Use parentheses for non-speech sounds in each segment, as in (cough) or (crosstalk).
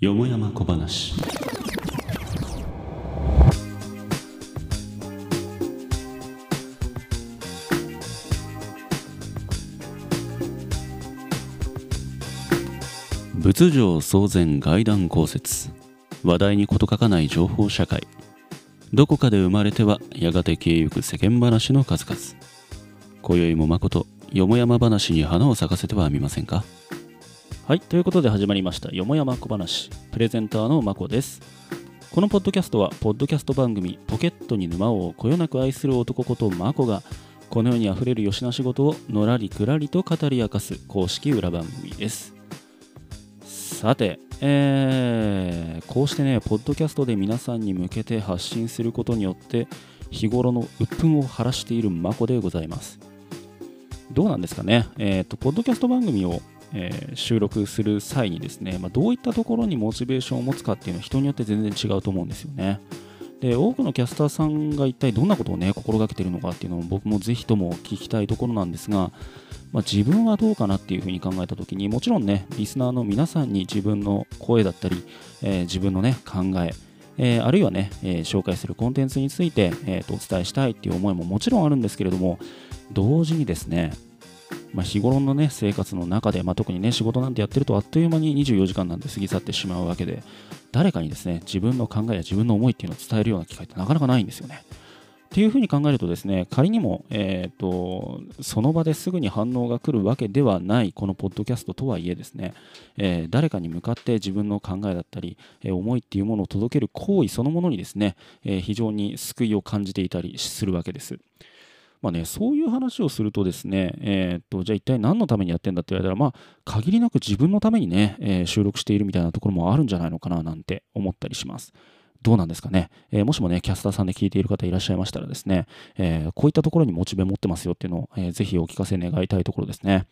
よもやま小話仏上騒然外談公説。話題に事欠かない情報社会。どこかで生まれてはやがて消えゆく世間話の数々。今宵も誠よもやま話に花を咲かせてはみませんか？はいということで始まりましたよもやま小話。プレゼンターのまこです。このポッドキャストはポッドキャスト番組ポケットに沼をこよなく愛する男ことまこがこの世にあふれるよしな仕事をのらりくらりと語り明かす公式裏番組です。さて、えー、こうしてね、ポッドキャストで皆さんに向けて発信することによって、日頃の鬱憤を晴らしているまこでございます。どうなんですかね、えーと、ポッドキャスト番組を、えー、収録する際にですね、まあ、どういったところにモチベーションを持つかっていうのは人によって全然違うと思うんですよね。で多くのキャスターさんが一体どんなことをね心がけているのかっていうのを僕もぜひとも聞きたいところなんですが、まあ、自分はどうかなっていうふうに考えた時にもちろんねリスナーの皆さんに自分の声だったり、えー、自分のね考ええー、あるいはね、えー、紹介するコンテンツについて、えーと、お伝えしたいっていう思いももちろんあるんですけれども同時にですね、まあ、日頃のね生活の中で、まあ、特にね仕事なんてやってるとあっという間に24時間なんて過ぎ去ってしまうわけで誰かにですね自分の考えや自分の思いっていうのを伝えるような機会ってなかなかないんですよね。っていうふうに考えるとですね仮にも、えーと、その場ですぐに反応が来るわけではないこのポッドキャストとはいえですね、えー、誰かに向かって自分の考えだったり、えー、思いっていうものを届ける行為そのものにですね、えー、非常に救いを感じていたりするわけです。まあね、そういう話をするとですね、えー、っとじゃあ一体何のためにやってんだって言われたら、まあ、限りなく自分のためにね、えー、収録しているみたいなところもあるんじゃないのかななんて思ったりします。どうなんですかね、えー、もしもね、キャスターさんで聞いている方いらっしゃいましたらですね、えー、こういったところにモチベ持ってますよっていうのを、えー、ぜひお聞かせ願いたいところですね。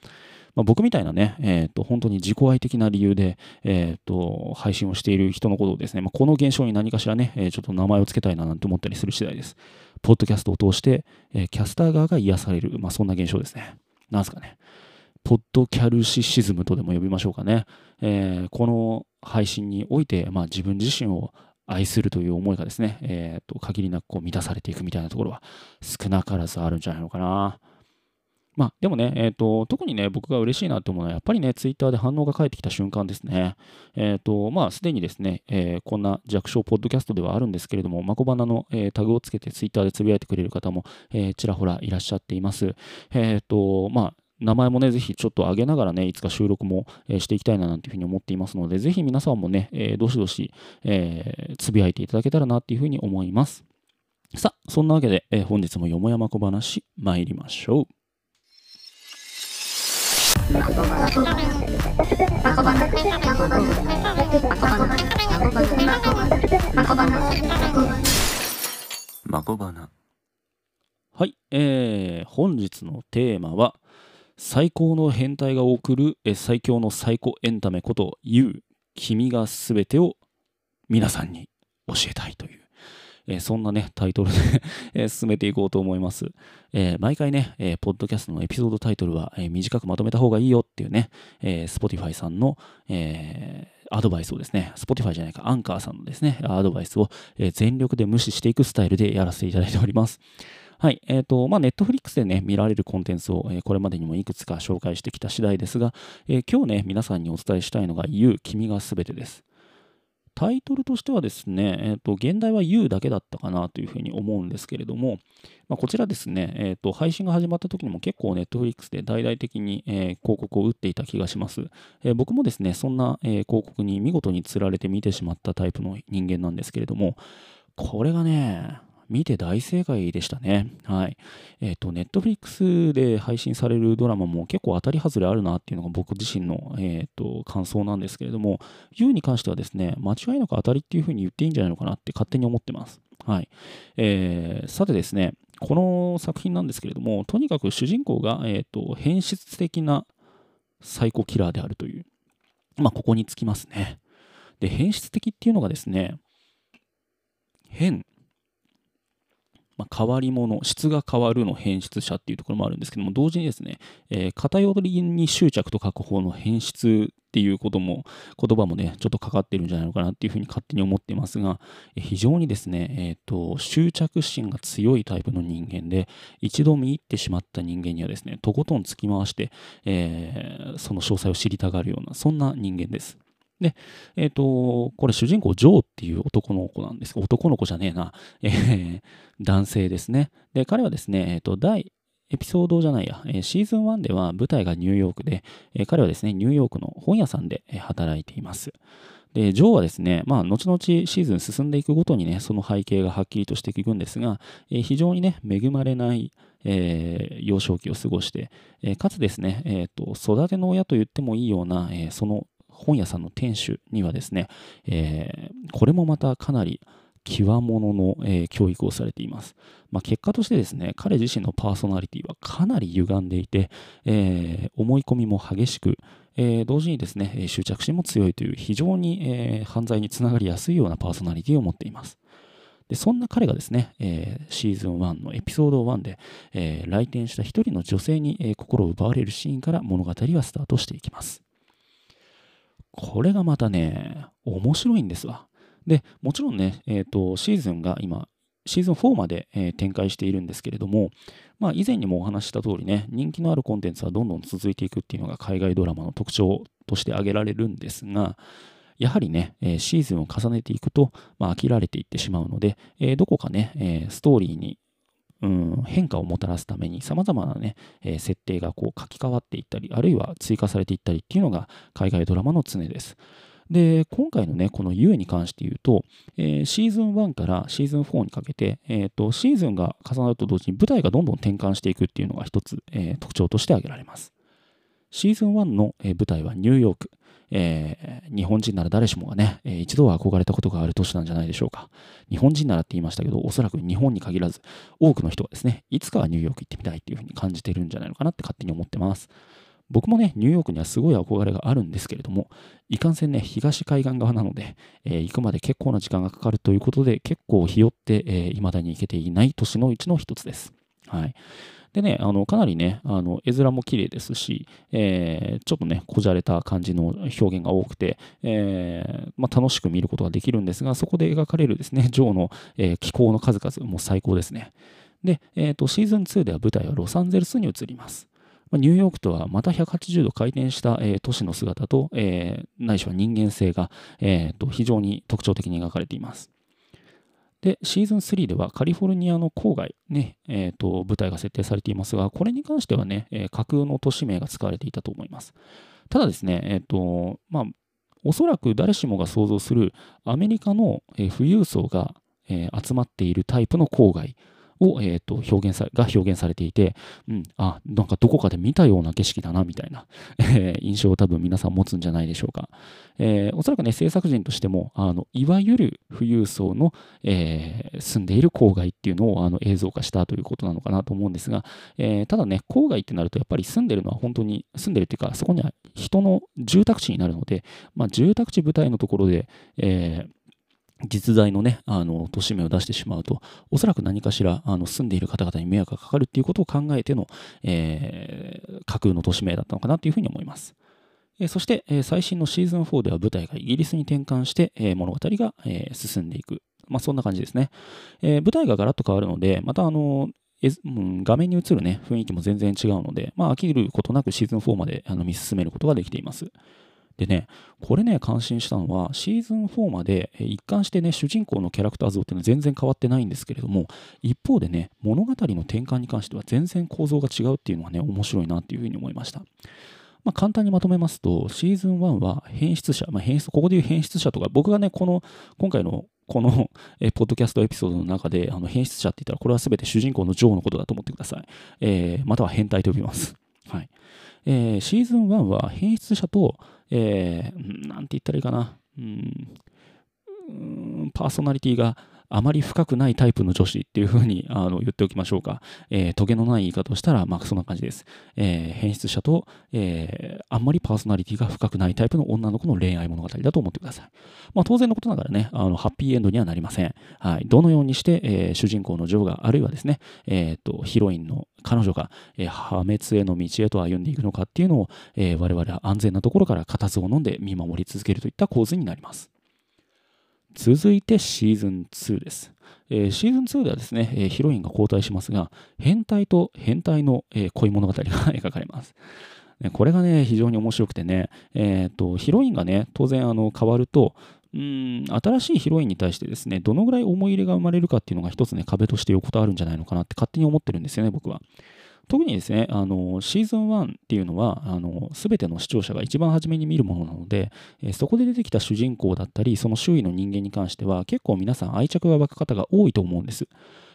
まあ、僕みたいなね、えーと、本当に自己愛的な理由で、えーと、配信をしている人のことをですね、まあ、この現象に何かしらね、えー、ちょっと名前を付けたいななんて思ったりする次第です。ポッドキャストを通して、えー、キャスター側が癒される、まあ、そんな現象ですね。なんすかね。ポッドキャルシシズムとでも呼びましょうかね。えー、この配信において、まあ、自分自身を愛するという思いがですね、えー、と限りなくこう満たされていくみたいなところは少なからずあるんじゃないのかな。まあ、でもね、えーと、特にね、僕が嬉しいなと思うのは、やっぱりね、ツイッターで反応が返ってきた瞬間ですね。えっ、ー、と、まあ、すでにですね、えー、こんな弱小ポッドキャストではあるんですけれども、まこばなの、えー、タグをつけてツイッターでつぶやいてくれる方も、えちらほらいらっしゃっています。えっ、と、まあ、名前もね、ぜひちょっと上げながらね、いつか収録も、えしていきたいななんていうふうに思っていますので、ぜひ皆さんもね、えどしどし、えつぶやいていただけたらなっていうふうに思います。さあ、そんなわけで、え本日もよもやま小話参りましょう。まこばなはい、えー、本日のテーマは、最高の変態が送る最強のサイコエンタメこと You 君がすべてを皆さんに教えたいという、えー、そんなねタイトルで (laughs) え進めていこうと思います、えー、毎回ね、えー、ポッドキャストのエピソードタイトルは、え短くまとめた方がいいよっていうね、え Spotify さんの、えアドバイスをですね、Spotify じゃないか、アンカーさんのですね、アドバイスを、え全力で無視していくスタイルでやらせていただいております。はい。えっ、ー、と、まあ、ネットフリックスでね、見られるコンテンツを、えー、これまでにもいくつか紹介してきた次第ですが、えー、今日ね、皆さんにお伝えしたいのが You、君がすべてです。タイトルとしてはですね、えーと、現代は You だけだったかなというふうに思うんですけれども、まあ、こちらですね、えーと、配信が始まった時にも結構 Netflix で大々的に、えー、広告を打っていた気がします。えー、僕もですね、そんな、えー、広告に見事につられて見てしまったタイプの人間なんですけれども、これがね、見て大正解でしたね。はい。えっ、ー、と、ネットフリックスで配信されるドラマも結構当たり外れあるなっていうのが僕自身の、えっ、ー、と、感想なんですけれども、U に関してはですね、間違いなく当たりっていうふうに言っていいんじゃないのかなって勝手に思ってます。はい。えー、さてですね、この作品なんですけれども、とにかく主人公が、えっ、ー、と、変質的なサイコキラーであるという、まあ、ここにつきますね。で、変質的っていうのがですね、変まあ、変わり者、質が変わるの変質者っていうところもあるんですけども、同時にですね、えー、偏りに執着と書く方の変質っていうことも、言葉もね、ちょっとかかってるんじゃないのかなっていうふうに勝手に思ってますが、非常にですね、えっ、ー、と、執着心が強いタイプの人間で、一度見入ってしまった人間にはですね、とことん突き回して、えー、その詳細を知りたがるような、そんな人間です。で、えっ、ー、と、これ主人公、ジョーっていう男の子なんです男の子じゃねえな、えー、男性ですね。で、彼はですね、えっ、ー、と、第、エピソードじゃないや、えシーズン1では舞台がニューヨークで、え彼はですね、ニューヨークの本屋さんで働いています。で、ジョーはですね、まあ、後々シーズン進んでいくごとにね、その背景がはっきりとしていくんですが、え非常にね、恵まれない、えー、幼少期を過ごして、えかつですね、えーと、育ての親と言ってもいいような、えその本屋さんの店主にはですね、えー、これもまたかなり極物の、えー、教育をされています。まあ、結果としてですね、彼自身のパーソナリティはかなり歪んでいて、えー、思い込みも激しく、えー、同時にですね、執着心も強いという非常に、え犯罪につながりやすいようなパーソナリティを持っています。でそんな彼がですね、えー、シーズン1のエピソード1で、え、来店した一人の女性に、え、心を奪われるシーンから物語はスタートしていきます。これがまたね、面白いんですわ。で、もちろんね、えっ、ー、と、シーズンが今、シーズン4まで、え、展開しているんですけれども、まあ、以前にもお話した通りね、人気のあるコンテンツはどんどん続いていくっていうのが海外ドラマの特徴として挙げられるんですが、やはりね、え、シーズンを重ねていくと、まあ、飽きられていってしまうので、え、どこかね、え、ストーリーにうん、変化をもたらすために様々なね、えー、設定がこう書き換わっていったり、あるいは追加されていったりっていうのが海外ドラマの常です。で、今回のね、この U に関して言うと、えー、シーズン1からシーズン4にかけて、えーと、シーズンが重なると同時に舞台がどんどん転換していくっていうのが一つ、えー、特徴として挙げられます。シーズン1の、舞台はニューヨーク。えー、日本人なら誰しもがね、えー、一度は憧れたことがある都市なんじゃないでしょうか。日本人ならって言いましたけど、おそらく日本に限らず、多くの人がですね、いつかはニューヨーク行ってみたいっていうふうに感じてるんじゃないのかなって勝手に思ってます。僕もね、ニューヨークにはすごい憧れがあるんですけれども、いかんせんね、東海岸側なので、えー、行くまで結構な時間がかかるということで、結構ひよって、えー、未だに行けていない都市のうちの一つです。はい。でね、あのかなりね、あの絵面も綺麗ですし、えー、ちょっとね、こじゃれた感じの表現が多くて、えー、まあ、楽しく見ることができるんですが、そこで描かれるですね、(laughs) ジョーの、えー、気候の数々、も最高ですね。で、えーと、シーズン2では舞台はロサンゼルスに移ります。ニューヨークとはまた180度回転した、えー、都市の姿と、えー、ないしは人間性が、えー非常に特徴的に描かれています。で、シーズン3ではカリフォルニアの郊外ね、えー、と、舞台が設定されていますが、これに関してはね、えー、架空の都市名が使われていたと思います。ただですね、えっ、ー、と、まあ、おそらく誰しもが想像するアメリカの富裕層が集まっているタイプの郊外を、えーと、表現さが表現されていて、うん、あ、なんかどこかで見たような景色だな、みたいな、えー、印象を多分皆さん持つんじゃないでしょうか。えー、おそらくね、制作人としても、あのいわゆる富裕層の、えー、住んでいる郊外っていうのをあの映像化したということなのかなと思うんですが、えー、ただね、郊外ってなると、やっぱり住んでるのは本当に、住んでるっていうか、そこには人の住宅地になるので、まあ、住宅地舞台のところで、えー実在のね、あの、都市名を出してしまうと、おそらく何かしら、あの、住んでいる方々に迷惑がかかるっていうことを考えての、えー、架空の都市名だったのかなというふうに思います。えー、そして、えー、最新のシーズン4では舞台がイギリスに転換して、えー、物語が、えー、進んでいく。まあ、そんな感じですね。えー、舞台がガラッと変わるので、また、あの、画面に映るね、雰囲気も全然違うので、まあ、飽きることなくシーズン4まであの見進めることができています。でね、これね、感心したのは、シーズン4まで一貫してね、主人公のキャラクター像っていうのは全然変わってないんですけれども、一方でね、物語の転換に関しては全然構造が違うっていうのがね、面白いなっていうふうに思いました。まあ、簡単にまとめますと、シーズン1は変質者、まあ、変質、ここでいう変質者とか、僕がね、この、今回のこの、えポッドキャストエピソードの中で、あの変質者って言ったら、これは全て主人公のジョーのことだと思ってください。えー、または変態と呼びます。えー、シーズン1は変質者と、えー、なんて言ったらいいかな、うん、パーソナリティがあまり深くないタイプの女子っていうふうに (laughs) あの言っておきましょうか。えー、トゲのない言い方をしたら、まあそんな感じです。えー、変質者と、えー、あんまりパーソナリティが深くないタイプの女の子の恋愛物語だと思ってください。まあ当然のことながらね、あの、ハッピーエンドにはなりません。はい。どのようにして、えー、主人公のジョーが、あるいはですね、えっ、と、ヒロインの彼女が、えー、破滅への道へと歩んでいくのかっていうのを、えー、我々は安全なところから固唾を飲んで見守り続けるといった構図になります。続いてシーズン2です。えー、シーズン2ではですね、えー、ヒロインが交代しますが、変態と変態の、えー、恋物語が (laughs) 描かれます。これがね、非常に面白くてね、えーと、ヒロインがね、当然あの変わると、うん新しいヒロインに対してですね、どのぐらい思い入れが生まれるかっていうのが一つね、壁として横たあるんじゃないのかなって勝手に思ってるんですよね、僕は。特にですね、あのシーズン1っていうのは、あの全ての視聴者が一番初めに見るものなので、えそこで出てきた主人公だったり、その周囲の人間に関しては、結構皆さん愛着が湧く方が多いと思うんです。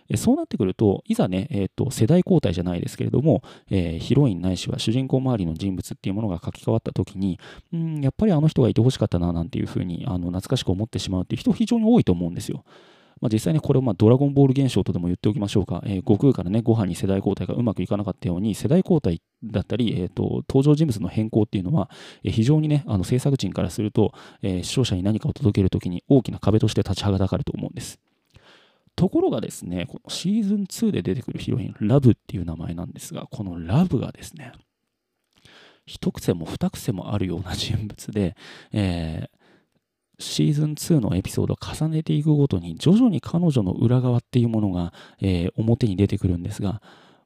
えそうなってくると、いざね、えーと、世代交代じゃないですけれども、えー、ヒロインないしは主人公周りの人物っていうものが書き換わった時に、うん、やっぱりあの人がいてほしかったななんていうふうにあの懐かしく思ってしまうっていう人非常に多いと思うんですよ。まあ、実際にこれをまドラゴンボール現象とでも言っておきましょうか、えー、悟空からね、ご飯に世代交代がうまくいかなかったように、世代交代だったり、えーと、登場人物の変更っていうのは、えー、非常にね、あの制作陣からすると、えー、視聴者に何かを届けるときに大きな壁として立ちはだかると思うんです。ところがですね、このシーズン2で出てくるヒロイン、ラブっていう名前なんですが、このラブがですね、一癖も二癖もあるような人物で、えー、シーズン2のエピソードを重ねていくごとに徐々に彼女の裏側っていうものが、えー、表に出てくるんですが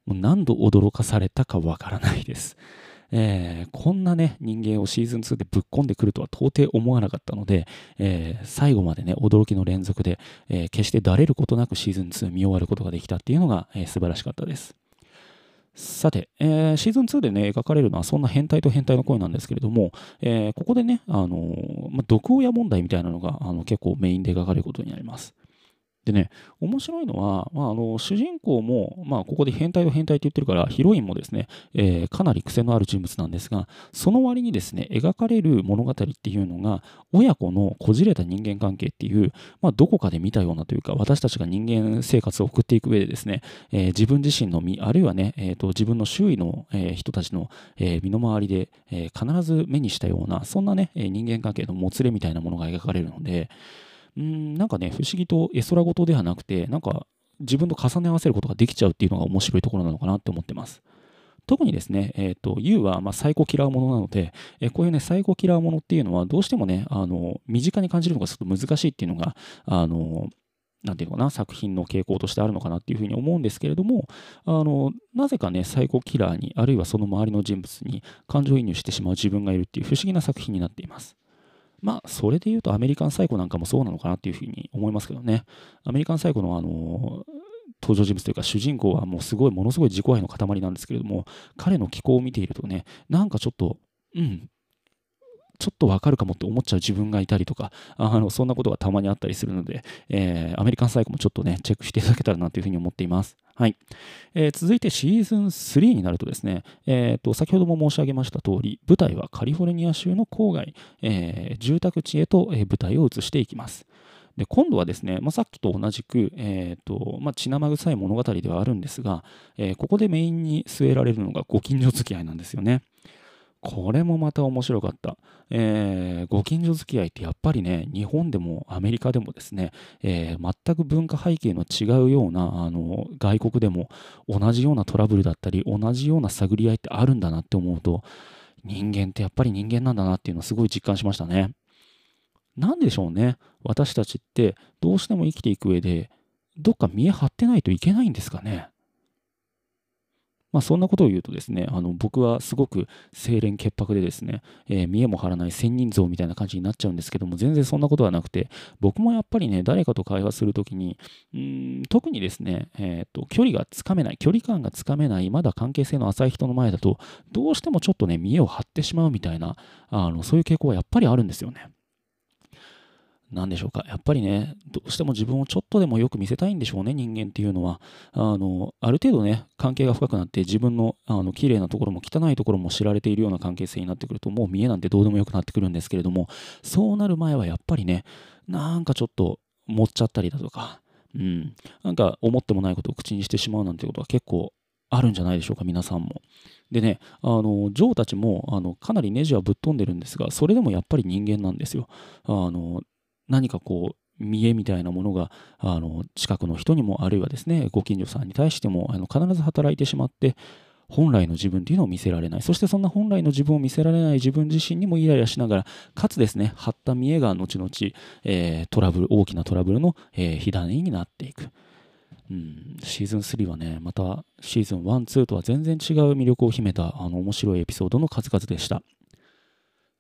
もう何度驚かされたかわからないです、えー、こんなね人間をシーズン2でぶっ込んでくるとは到底思わなかったので、えー、最後までね驚きの連続で、え決してだれることなくシーズン2見終わることができたっていうのが、え素晴らしかったです。さて、えー、シーズン2でね、描かれるのはそんな変態と変態の声なんですけれども、えー、ここでね、あのー、ま、毒親問題みたいなのがあの結構メインで描かれることになります。でね、面白いのは、まあ、あの主人公も、まあ、ここで変態を変態って言ってるから、ヒロインもですね、えー、かなり癖のある人物なんですが、その割にですね、描かれる物語っていうのが、親子のこじれた人間関係っていう、まあ、どこかで見たようなというか、私たちが人間生活を送っていく上でですね、えー、自分自身の身、あるいはね、えーと、自分の周囲の、えー、人たちの、えー、身の回りで、え必ず目にしたような、そんなね、人間関係のもつれみたいなものが描かれるので、うん、なんかね、不思議と絵空事ではなくて、なんか自分と重ね合わせることができちゃうっていうのが面白いところなのかなって思ってます。特にですね、えっ、ー、と、U は、まあ、サイコキラーものなので、えー、こういうね、サイコキラーものっていうのは、どうしてもね、あの、身近に感じるのがちょっと難しいっていうのが、あの、なんていうのかな、作品の傾向としてあるのかなっていうふうに思うんですけれども、あの、なぜかね、サイコキラーに、あるいはその周りの人物に感情移入してしまう自分がいるっていう不思議な作品になっています。まあ、それで言うとアメリカンサイコなんかもそうなのかなっていうふうに思いますけどね。アメリカンサイコのあの、登場人物というか主人公はもうすごい、ものすごい自己愛の塊なんですけれども、彼の気候を見ているとね、なんかちょっと、うん、ちょっとわかるかもって思っちゃう自分がいたりとか、あのそんなことがたまにあったりするので、えー、アメリカンサイコもちょっとね、チェックしていただけたらなというふうに思っています。はい。えー、続いてシーズン3になるとですね、えーと、先ほども申し上げました通り、舞台はカリフォルニア州の郊外、えー、住宅地へと、舞台を移していきます。で今度はですね、まあ、さっきと同じく、えーとまあ、血生臭い物語ではあるんですが、えー、ここでメインに据えられるのがご近所付き合いなんですよね。これもまた面白かった。えー、ご近所付き合いってやっぱりね、日本でもアメリカでもですね、えー、全く文化背景の違うようなあの外国でも同じようなトラブルだったり、同じような探り合いってあるんだなって思うと、人間ってやっぱり人間なんだなっていうのをすごい実感しましたね。なんでしょうね。私たちってどうしても生きていく上で、どっか見え張ってないといけないんですかね。まあ、そんなことを言うとですね、あの僕はすごく清廉潔白でですね、えー、見えも張らない仙人像みたいな感じになっちゃうんですけども、全然そんなことはなくて、僕もやっぱりね、誰かと会話するときに、うん特にですね、えーと、距離がつかめない、距離感がつかめない、まだ関係性の浅い人の前だと、どうしてもちょっとね、見栄を張ってしまうみたいな、あのそういう傾向はやっぱりあるんですよね。何でしょうか。やっぱりね、どうしても自分をちょっとでもよく見せたいんでしょうね、人間っていうのは。あの、ある程度ね、関係が深くなって、自分の、あの、綺麗なところも汚いところも知られているような関係性になってくると、もう見えなんてどうでもよくなってくるんですけれども、そうなる前はやっぱりね、なんかちょっと、持っちゃったりだとか、うん。なんか思ってもないことを口にしてしまうなんてことは結構あるんじゃないでしょうか、皆さんも。でね、あの、ジョーたちも、あの、かなりネジはぶっ飛んでるんですが、それでもやっぱり人間なんですよ。あの、何かこう、見栄みたいなものがあの近くの人にもあるいはですねご近所さんに対してもあの必ず働いてしまって本来の自分というのを見せられないそしてそんな本来の自分を見せられない自分自身にもイライラしながらかつですね張った見栄が後々、えー、トラブル大きなトラブルの、えー、火種になっていく。うん、シーズン3はね、またシーズン1、2とは全然違う魅力を秘めたあの面白いエピソードの数々でした。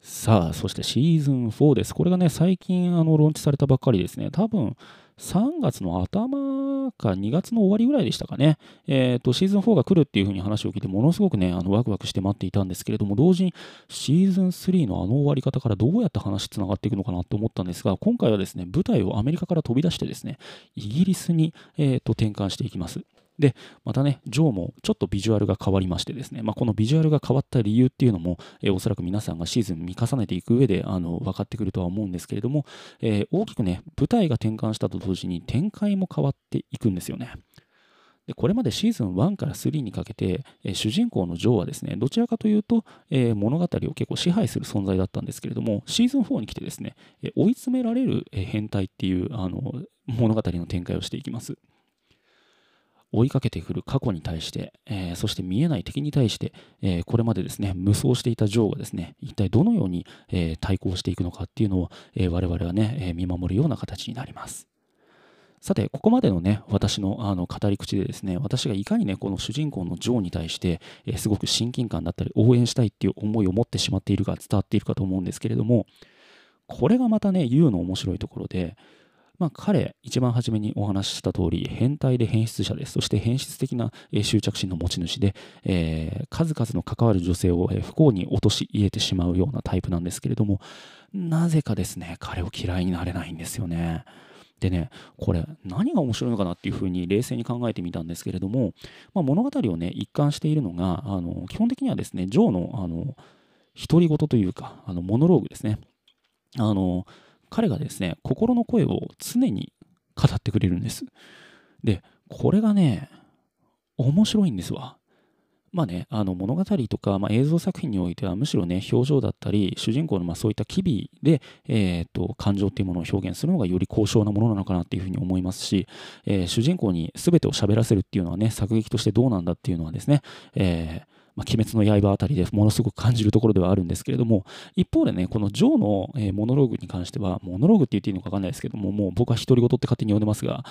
さあ、そしてシーズン4です。これがね、最近あのローンチされたばっかりですね。多分3月の頭か2月の終わりぐらいでしたかね。えっ、ー、と、シーズン4が来るっていうふうに話を聞いて、ものすごくね、あのワクワクして待っていたんですけれども、同時にシーズン3のあの終わり方からどうやって話つながっていくのかなと思ったんですが、今回はですね、舞台をアメリカから飛び出してですね、イギリスに、えーと転換していきます。で、またね、ジョーもちょっとビジュアルが変わりましてですね、まあ、このビジュアルが変わった理由っていうのも、えー、おそらく皆さんがシーズン見重ねていく上であの分かってくるとは思うんですけれども、えー、大きくね、舞台が転換したと同時に展開も変わっていくんですよね。でこれまでシーズン1から3にかけて、え、主人公のジョーはですね、どちらかというと、え、物語を結構支配する存在だったんですけれども、シーズン4に来てですね、え、追い詰められる、え変態っていうあの物語の展開をしていきます。追いかけてくる過去に対して、えー、そして見えない敵に対して、えー、これまでですね、無双していたジョーがですね、一体どのように、えー、対抗していくのかっていうのを、え我々はね、え見守るような形になります。さて、ここまでのね、私のあの語り口でですね、私がいかにね、この主人公のジョーに対して、えすごく親近感だったり、応援したいっていう思いを持ってしまっているか伝わっているかと思うんですけれども、これがまたね、ユウの面白いところで、まあ、彼、一番初めにお話しした通り、変態で変質者です。そして変質的な執着心の持ち主で、えー、数々の関わる女性を不幸に陥れてしまうようなタイプなんですけれども、なぜかですね、彼を嫌いになれないんですよね。でね、これ何が面白いのかなっていうふうに冷静に考えてみたんですけれども、まあ、物語をね、一貫しているのが、あの基本的にはですね、ジョーのあの独り言というか、あのモノローグですね。あの彼がですね、心の声を常に語ってくれるんです。で、これがね、面白いんですわ。まあね、あの物語とか、まあ、映像作品においてはむしろね、表情だったり、主人公のまあそういった機微で、えーと、感情っていうものを表現するのがより高尚なものなのかなっていうふうに思いますし、えー、主人公に全てを喋らせるっていうのはね、作劇としてどうなんだっていうのはですね、えーまあ、鬼滅の刃あたりでものすごく感じるところではあるんですけれども、一方でね、このジョーの、え、モノローグに関しては、モノローグって言っていいのか分かんないですけども、もう僕は独り言って勝手に呼んでますが、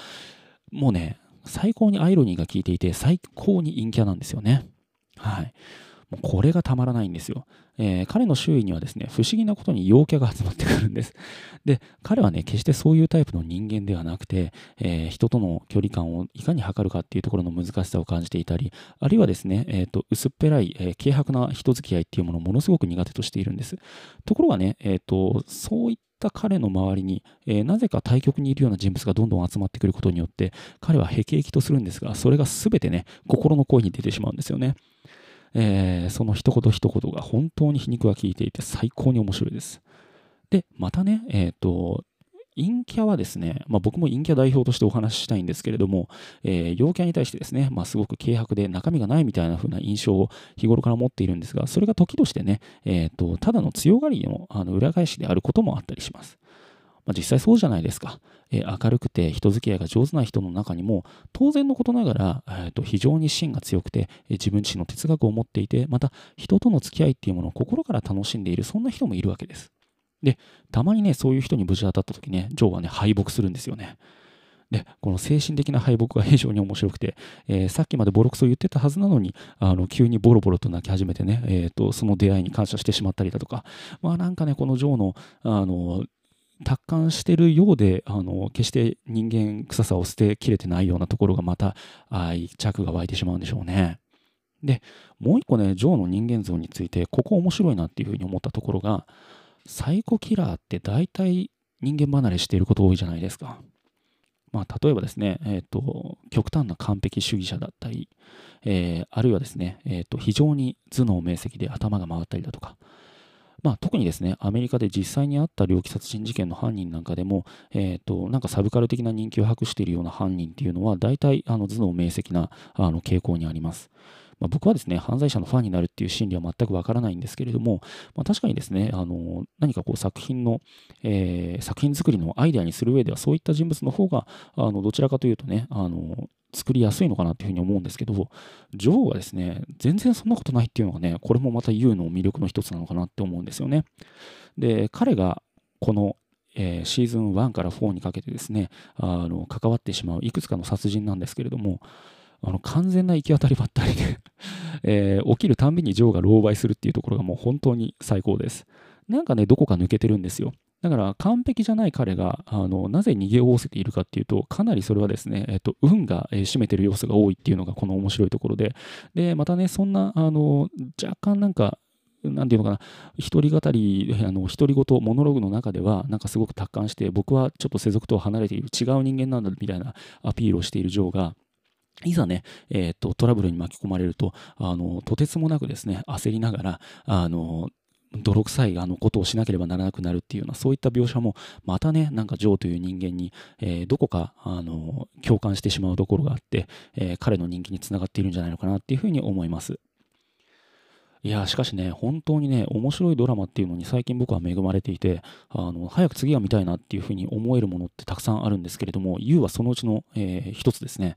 もうね、最高にアイロニーが効いていて、最高に陰キャなんですよね。はい。もうこれがたまらないんですよ。えー、彼の周囲にはですね、不思議なことに陽キャが集まってくるんです。で、彼はね、決してそういうタイプの人間ではなくて、えー、人との距離感をいかに測るかっていうところの難しさを感じていたり、あるいはですね、えーと、薄っぺらい、えー、軽薄な人付き合いっていうものをものすごく苦手としているんです。ところがね、えーと、そういった彼の周りに、えー、なぜか対極にいるような人物がどんどん集まってくることによって彼はへきへきとするんですがそれが全てね心の声に出てしまうんですよねえー、その一言一言が本当に皮肉が効いていて最高に面白いです。で、またね、えっ、ー、と、陰キャはですね、まあ、僕も陰キャ代表としてお話ししたいんですけれども、えー、陽キャに対してですね、まあ、すごく軽薄で中身がないみたいな風な印象を日頃から持っているんですが、それが時としてね、えーと、ただの強がりのあの裏返しであることもあったりします。まあ、実際そうじゃないですか。えー、明るくて人付き合いが上手な人の中にも、当然のことながら、えー、と非常に芯が強くて、えー、自分自身の哲学を持っていて、また人との付き合いっていうものを心から楽しんでいる、そんな人もいるわけです。で、たまにね、そういう人に無事当たった時ね、ジョーはね、敗北するんですよね。で、この精神的な敗北が (laughs) 非常に面白くて、えー、さっきまでボロクソ言ってたはずなのに、あの急にボロボロと泣き始めてね、えーと、その出会いに感謝してしまったりだとか、まあなんかね、このジョーのあの達観してるようであの決して人間臭さを捨てきれてないようなところがまた愛着が湧いてしまうんでしょうね。でもう一個ねジョーの人間像についてここ面白いなっていうふうに思ったところがサイコキラーって大体人間離れしていること多いじゃないですか。まあ、例えばですね、えーと、極端な完璧主義者だったり、えー、あるいはですね、えーと非常に頭脳明晰で頭が回ったりだとか、まあ、特にですね、アメリカで実際にあった猟奇殺人事件の犯人なんかでも、えーと、なんかサブカル的な人気を博しているような犯人っていうのは、大体あの頭脳明晰なあの傾向にあります。まあ、僕はですね、犯罪者のファンになるっていう心理は全くわからないんですけれども、まあ、確かにですね、あの何かこう作品の、えー、作品作りのアイデアにする上では、そういった人物の方が、あのどちらかというとね、あの作りやすいのかなというふうに思うんですけど、ジョーはですね、全然そんなことないっていうのがね、これもまた U の魅力の一つなのかなって思うんですよね。で、彼がこのえー、シーズン1から4にかけてですねあの関わってしまういくつかの殺人なんですけれどもあの完全な行き当たりばったりで (laughs) えー、起きるたんびにジョーが狼狽するっていうところがもう本当に最高です。なんかね、どこか抜けてるんですよ。だから完璧じゃない彼があのなぜ逃げおおせているかっていうとかなりそれはですね、えっと、運が、えー、占めてる要素が多いっていうのがこの面白いところででまたねそんなあの若干なんかなんていうのかな、一人語り、あの独り言、モノログの中では、なんかすごく達観して、僕はちょっと世俗と離れている、違う人間なんだみたいなアピールをしているジョーが、いざね、えーと、トラブルに巻き込まれるとあのとてつもなくですね焦りながらあの泥臭いあのことをしなければならなくなるっていうようなそういった描写もまたねなんかジョーという人間に、えー、どこかあの共感してしまうところがあって、えー、彼の人気につながっているんじゃないのかなっていうふうに思います。いやしかしね本当にね面白いドラマっていうのに最近僕は恵まれていてあの早く次は見たいなっていうふうに思えるものってたくさんあるんですけれども YOU はそのうちの、えー、一つですね。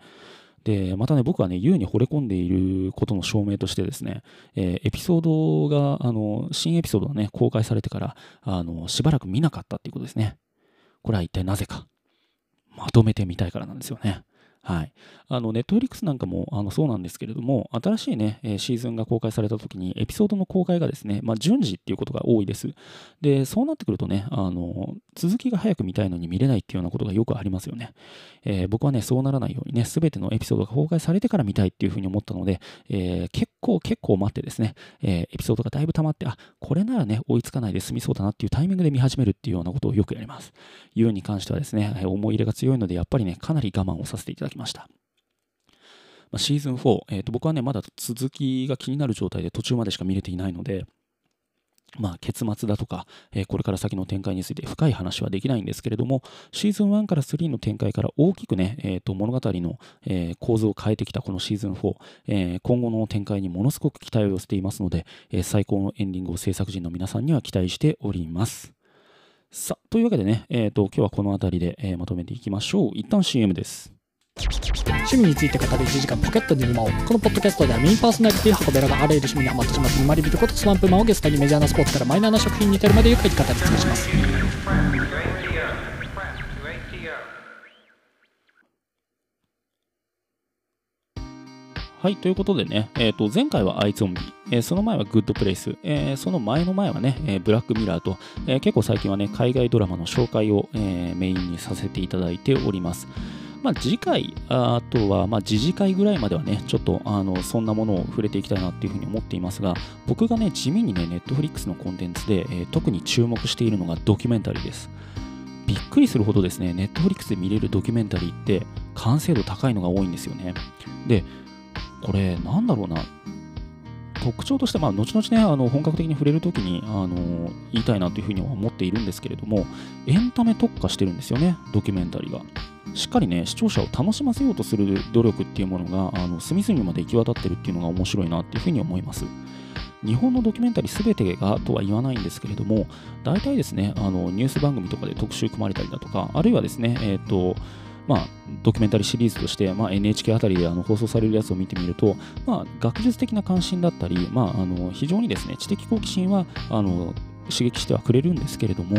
で、またね、僕はね、優に惚れ込んでいることの証明としてですね、えー、エピソードが、あの、新エピソードがね、公開されてから、あの、しばらく見なかったっていうことですね。これは一体なぜか。まとめてみたいからなんですよね。はい。あの、ネットフリックスなんかもあのそうなんですけれども、新しいね、シーズンが公開された時に、エピソードの公開がですね、まあ、順次っていうことが多いです。で、そうなってくるとね、あの、続きが早く見たいのに見れないっていうようなことがよくありますよね。えー、僕はね、そうならないようにね、すべてのエピソードが公開されてから見たいっていうふうに思ったので、えー、結構結構待ってですね、えー、エピソードがだいぶ溜まって、あ、これならね、追いつかないで済みそうだなっていうタイミングで見始めるっていうようなことをよくやります。ユーに関してはですね、思い入れが強いので、やっぱりね、かなり我慢をさせていただきました。まあ、シーズン4、えー、と僕はね、まだ続きが気になる状態で途中までしか見れていないので、まあ、結末だとか、えー、これから先の展開について深い話はできないんですけれども、シーズン1から3の展開から大きくね、えー、と物語の、えー、構図を変えてきたこのシーズン4、えー、今後の展開にものすごく期待を寄せていますので、え、最高のエンディングを制作陣の皆さんには期待しております。さあ、というわけでね、えーと、今日はこの辺りで、え、まとめていきましょう。一旦 CM です。趣味について語る1時間ポケットに沼を。このポッドキャストではメインパーソナリティ箱べらがあらゆる趣味にハマってしまって沼りびることスワンプマンをゲストにメジャーなスポーツからマイナーな食品に至るまでゆっくり語り尽くしますはい、ということでね、えー、と前回はアイゾンビ、えー、その前はグッドプレイス、えー、その前の前はね、えー、ブラックミラーと、えー、結構最近はね、海外ドラマの紹介を、えー、メインにさせていただいております。まあ、次回、あとは、まあ、次次回ぐらいまではね、ちょっと、あの、そんなものを触れていきたいなっていうふうに思っていますが、僕がね、地味にね、ネットフリックスのコンテンツで、えー、特に注目しているのがドキュメンタリーです。びっくりするほどですね、ネットフリックスで見れるドキュメンタリーって、完成度高いのが多いんですよね。で、これ、なんだろうな、特徴として、まあ、後々ね、あの本格的に触れるときにあの言いたいなというふうには思っているんですけれども、エンタメ特化してるんですよね、ドキュメンタリーが。しっかりね、視聴者を楽しませようとする努力っていうものが、あの隅々まで行き渡ってるっていうのが面白いなっていうふうに思います。日本のドキュメンタリーすべてがとは言わないんですけれども、大体ですね、あのニュース番組とかで特集組まれたりだとか、あるいはですね、えっ、ー、と、まあ、ドキュメンタリーシリーズとして、まあ、NHK あたりであの放送されるやつを見てみると、まあ、学術的な関心だったり、まあ、あの非常にですね知的好奇心はあの刺激してはくれるんですけれども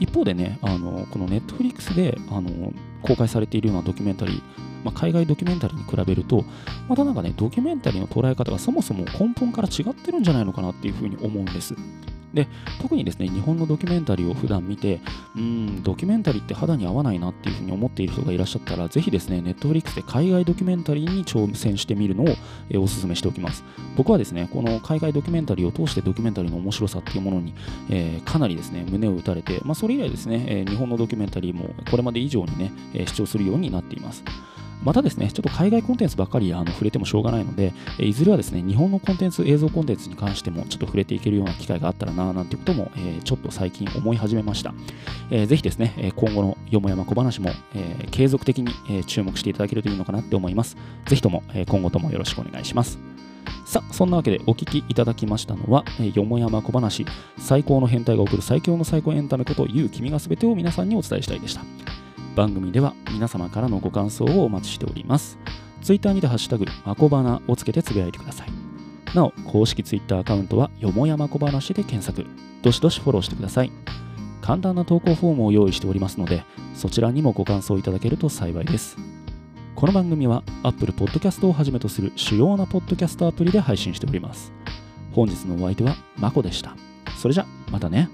一方でねあのこのネットフリックスであの公開されているようなドキュメンタリー、まあ、海外ドキュメンタリーに比べるとまたなんかねドキュメンタリーの捉え方がそもそも根本から違ってるんじゃないのかなっていうふうに思うんです。で特にですね日本のドキュメンタリーを普段見てうんドキュメンタリーって肌に合わないなっていうふうに思っている人がいらっしゃったらぜひですねネットフリックスで海外ドキュメンタリーに挑戦してみるのを、えー、お勧めしておきます。僕はですねこの海外ドキュメンタリーを通してドキュメンタリーの面白さっていうものに、えー、かなりですね胸を打たれて、まあ、それ以来ですね、えー、日本のドキュメンタリーもこれまで以上にね、え視聴するようになっていますまたですね、ちょっと海外コンテンツばっかりあの触れてもしょうがないので、えいずれはですね、日本のコンテンツ、映像コンテンツに関してもちょっと触れていけるような機会があったらな、なんてことも、えちょっと最近思い始めました。えー、ぜひですね、今後のよもやま小話も、え継続的に、え注目していただけるといいのかなって思います。ぜひとも、え今後ともよろしくお願いします。さあ、そんなわけでお聞きいただきましたのは、えよもやま小話、最高の変態が送る最強の最高エンタメこと、言う君がすべてを皆さんにお伝えしたいでした。番組では皆様からのご感想をお待ちしております。ツイッターにてハッシュタグ、まこばなをつけてつぶやいてください。なお、公式ツイッターアカウントはよもやま小話で検索。どしどしフォローしてください。簡単な投稿フォームを用意しておりますので、そちらにもご感想いただけると幸いです。この番組は Apple Podcast をはじめとする主要なポッドキャストアプリで配信しております。本日のお相手はまこでした。それじゃ、またね。